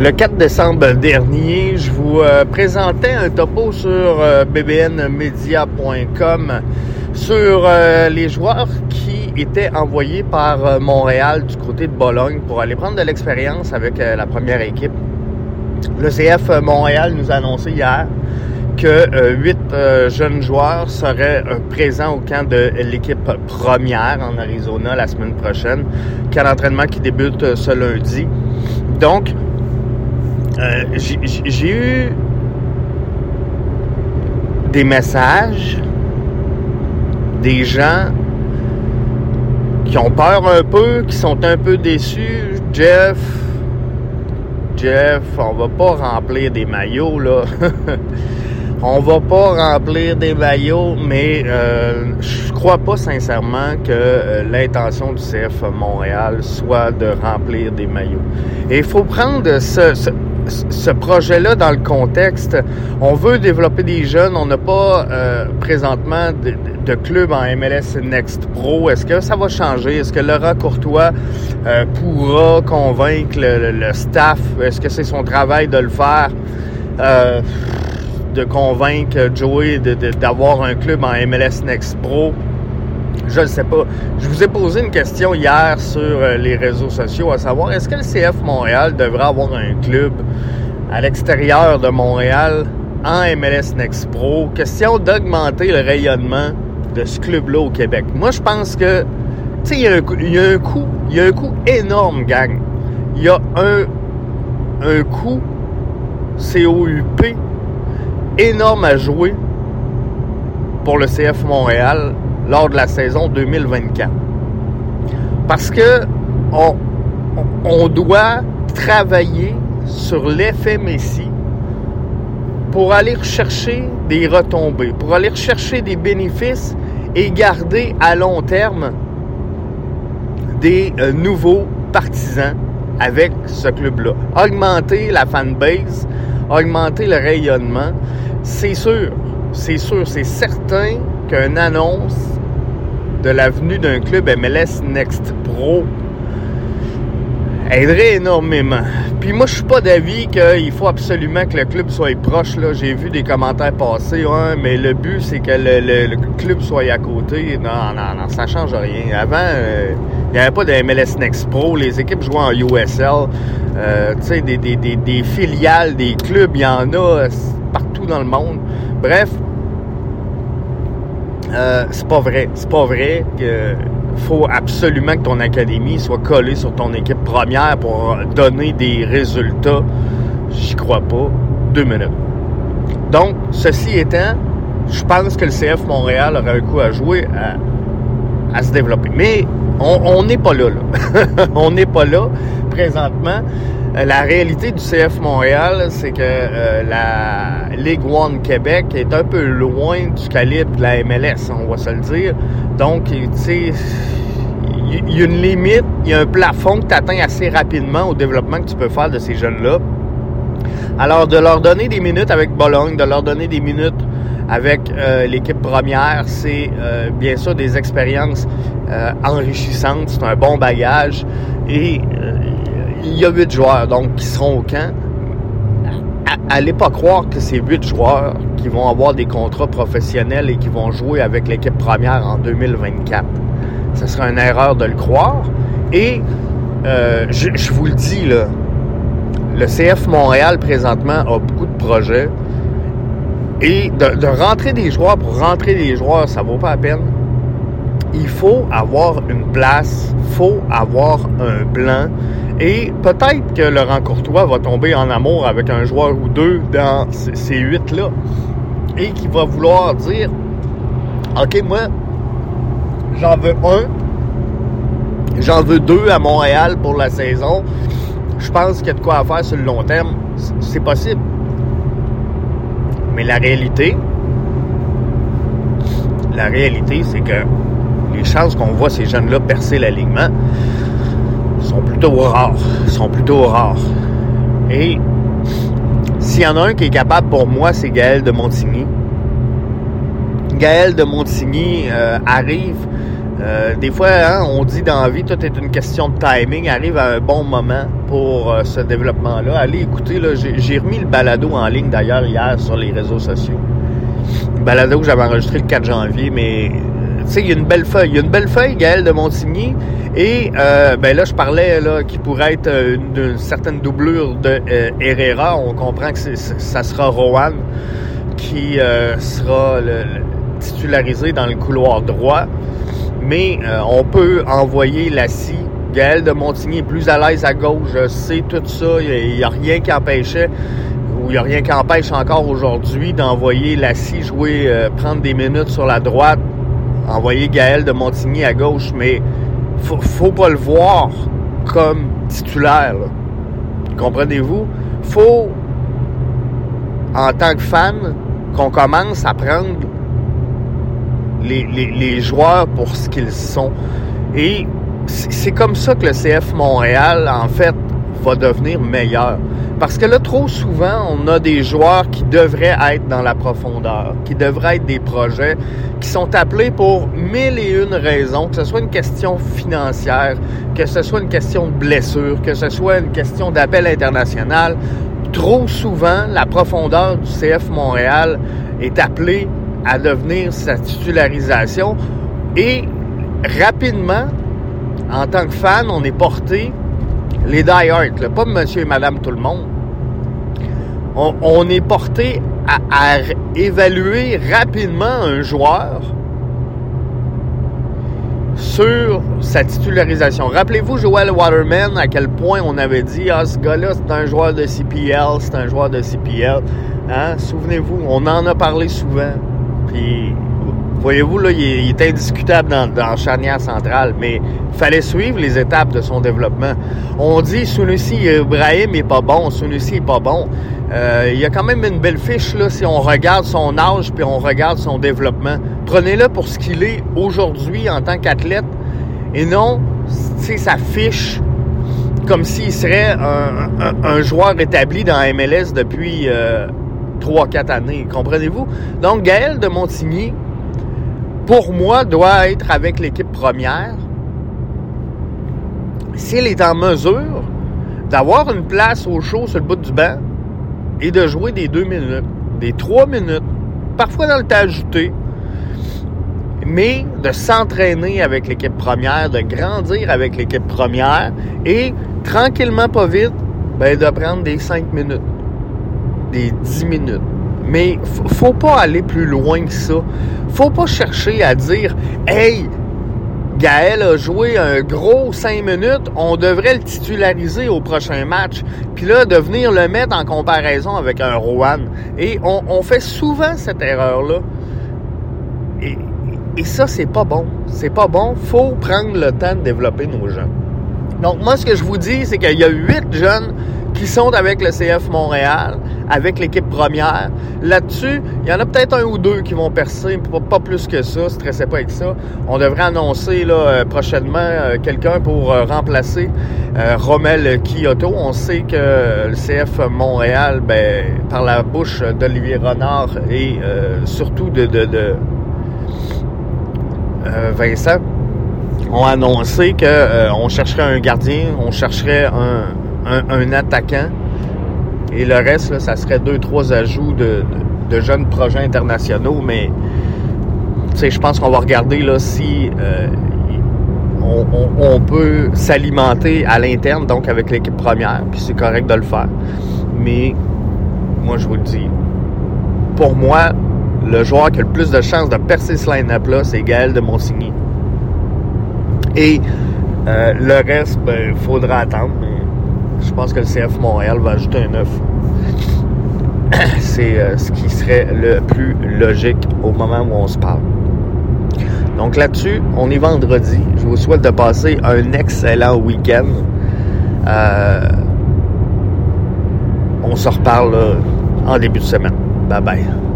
Le 4 décembre dernier, je vous euh, présentais un topo sur euh, bbnmedia.com sur euh, les joueurs qui étaient envoyés par Montréal du côté de Bologne pour aller prendre de l'expérience avec la première équipe. Le CF Montréal nous a annoncé hier que huit jeunes joueurs seraient présents au camp de l'équipe première en Arizona la semaine prochaine, camp d'entraînement qui débute ce lundi. Donc, euh, j'ai eu des messages des gens qui ont peur un peu, qui sont un peu déçus. Jeff, Jeff, on va pas remplir des maillots, là. on va pas remplir des maillots, mais euh, je crois pas sincèrement que euh, l'intention du CF Montréal soit de remplir des maillots. Et il faut prendre ce, ce projet-là dans le contexte. On veut développer des jeunes. On n'a pas euh, présentement de, club en MLS Next Pro. Est-ce que ça va changer? Est-ce que Laura Courtois euh, pourra convaincre le, staff? Est-ce que c'est son travail de le faire? Euh, de convaincre Joey d'avoir un club en MLS Next Pro? Je ne sais pas. Je vous ai posé une question hier sur euh, les réseaux sociaux, à savoir est-ce que le CF Montréal devrait avoir un club à l'extérieur de Montréal en MLS Next Pro? Question d'augmenter le rayonnement de ce club-là au Québec. Moi, je pense que, tu sais, il y, a un coût, il y a un coût énorme, gang. Il y a un, un coût COUP énorme à jouer pour le CF Montréal lors de la saison 2024. Parce que on, doit travailler sur l'effet Messi pour aller rechercher des retombées, pour aller rechercher des bénéfices et garder à long terme des euh, nouveaux partisans avec ce club-là. Augmenter la fanbase, augmenter le rayonnement, c'est sûr, c'est sûr, c'est certain qu'une annonce de l'avenue d'un club MLS Next Pro aiderait énormément. Puis moi, je suis pas d'avis qu'il faut absolument que le club soit proche. Là. J'ai vu des commentaires passer, mais le but, c'est que le, club soit à côté. Non, non, non, ça change rien. Avant, euh, il n'y avait pas de MLS Next Pro. Les équipes jouaient en USL. Euh, tu sais, des, des filiales, des clubs, il y en a partout dans le monde. Bref, euh, c'est pas vrai. C'est pas vrai que faut absolument que ton académie soit collée sur ton équipe première pour donner des résultats. J'y crois pas. Deux minutes. Donc, ceci étant, je pense que le CF Montréal aurait un coup à jouer à, se développer. Mais on n'est pas là, là. on n'est pas là présentement. Euh, la réalité du CF Montréal, c'est que euh, la Ligue One Québec est un peu loin du calibre de la MLS, on va se le dire. Donc, tu sais, il y a une limite, il y a un plafond que tu atteins assez rapidement au développement que tu peux faire de ces jeunes-là. Alors, de leur donner des minutes avec Bologne, de leur donner des minutes avec euh, l'équipe première, c'est bien sûr des expériences enrichissantes, c'est un bon bagage et il y a huit joueurs donc qui seront au camp. Allez pas croire que c'est huit joueurs qui vont avoir des contrats professionnels et qui vont jouer avec l'équipe première en 2024. Ce serait une erreur de le croire. Et euh, je, vous le dis, là, le CF Montréal présentement a beaucoup de projets. Et de, rentrer des joueurs pour rentrer des joueurs, ça vaut pas la peine il faut avoir une place, faut avoir un plan. Et peut-être que Laurent Courtois va tomber en amour avec un joueur ou deux dans ces huit-là. Et qu'il va vouloir dire OK, moi, j'en veux un, j'en veux deux à Montréal pour la saison. Je pense qu'il y a de quoi faire sur le long terme. C'est possible. Mais la réalité, la réalité, c'est que les chances qu'on voit ces jeunes-là percer l'alignement sont plutôt rares. Sont plutôt rares. Et s'il y en a un qui est capable pour moi, c'est Gaël de Montigny. Gaël de Montigny euh, arrive Euh, des fois, hein, on dit dans la vie, tout est une question de timing. Arrive à un bon moment pour euh, ce développement-là. Allez écoutez, là, j'ai remis le balado en ligne d'ailleurs hier sur les réseaux sociaux. Le balado que j'avais enregistré le 4 janvier, mais tu sais, il y a une belle feuille. Il y a une belle feuille, Gaël de Montigny. Et euh, ben là, je parlais là qu'il pourrait être une, certaine doublure de Herrera. On comprend que ça sera Rowan qui sera le, titularisé dans le couloir droit mais euh, on peut envoyer la scie. Gaël de Montigny est plus à l'aise à gauche, je sais tout ça. Il n'y a, rien qui empêchait, ou il n'y a rien qui empêche encore aujourd'hui d'envoyer la scie jouer, euh, prendre des minutes sur la droite, envoyer Gaël de Montigny à gauche, mais faut, faut pas le voir comme titulaire. Comprenez-vous? Faut, en tant que fan, qu'on commence à prendre les, joueurs pour ce qu'ils sont. Et c'est comme ça que le CF Montréal, en fait, va devenir meilleur. Parce que là, trop souvent, on a des joueurs qui devraient être dans la profondeur, qui devraient être des projets, qui sont appelés pour mille et une raisons, que ce soit une question financière, que ce soit une question de blessure, que ce soit une question d'appel international. Trop souvent, la profondeur du CF Montréal est appelée à devenir sa titularisation. Et rapidement, en tant que fan, on est porté, les die-hard, pas monsieur et madame tout le monde, on, est porté à, évaluer rapidement un joueur sur sa titularisation. Rappelez-vous Joel Waterman, à quel point on avait dit Ah, ce gars-là, c'est un joueur de CPL, c'est un joueur de CPL. Hein? Souvenez-vous, on en a parlé souvent. Puis, voyez-vous, là, il est, indiscutable dans, charnière centrale, mais il fallait suivre les étapes de son développement. On dit Sunusi Ibrahim est pas bon, Sunusi est pas bon. Euh, il y a quand même une belle fiche là si on regarde son âge puis on regarde son développement. Prenez-le pour ce qu'il est aujourd'hui en tant qu'athlète et non, c'est sa fiche comme s'il serait un, joueur établi dans MLS depuis euh, 3-4 années. Comprenez-vous? Donc, Gaël de Montigny, pour moi, doit être avec l'équipe première s'il est en mesure d'avoir une place au chaud sur le bout du banc et de jouer des 2 minutes, des 3 minutes, parfois dans le temps ajouté, mais de s'entraîner avec l'équipe première, de grandir avec l'équipe première et tranquillement, pas vite, ben, de prendre des 5 minutes des 10 minutes. Mais faut pas aller plus loin que ça. Faut pas chercher à dire Hey, Gaël a joué un gros 5 minutes, on devrait le titulariser au prochain match. Puis là, de venir le mettre en comparaison avec un Rouen. Et on, fait souvent cette erreur-là. Et, et ça, c'est pas bon. C'est pas bon. Faut prendre le temps de développer nos jeunes. Donc, moi, ce que je vous dis, c'est qu'il y a 8 jeunes qui sont avec le CF Montréal, avec l'équipe première. Là-dessus, il y en a peut-être un ou deux qui vont percer, pas plus que ça, stressez pas avec ça. On devrait annoncer là, euh, prochainement euh, quelqu'un pour euh, remplacer Romel Kyoto. On sait que le CF Montréal, ben, par la bouche d'Olivier Renard et surtout de, Vincent, ont annoncé qu'on chercherait un gardien, on chercherait un, attaquant. Et le reste, ça serait deux, trois ajouts de, jeunes projets internationaux. Mais je pense qu'on va regarder là, si euh, on, peut s'alimenter à l'interne, donc avec l'équipe première, puis c'est correct de le faire. Mais moi, je vous le dis, pour moi, le joueur qui a le plus de chances de percer ce line-up-là, c'est Gaël de Monsigny. Et euh, le reste, il ben, faudra attendre je pense que le CF Montréal va ajouter un 9. C'est euh, ce qui serait le plus logique au moment où on se parle. Donc là-dessus, on est vendredi. Je vous souhaite de passer un excellent week-end. Euh, on se reparle en début de semaine. Bye bye.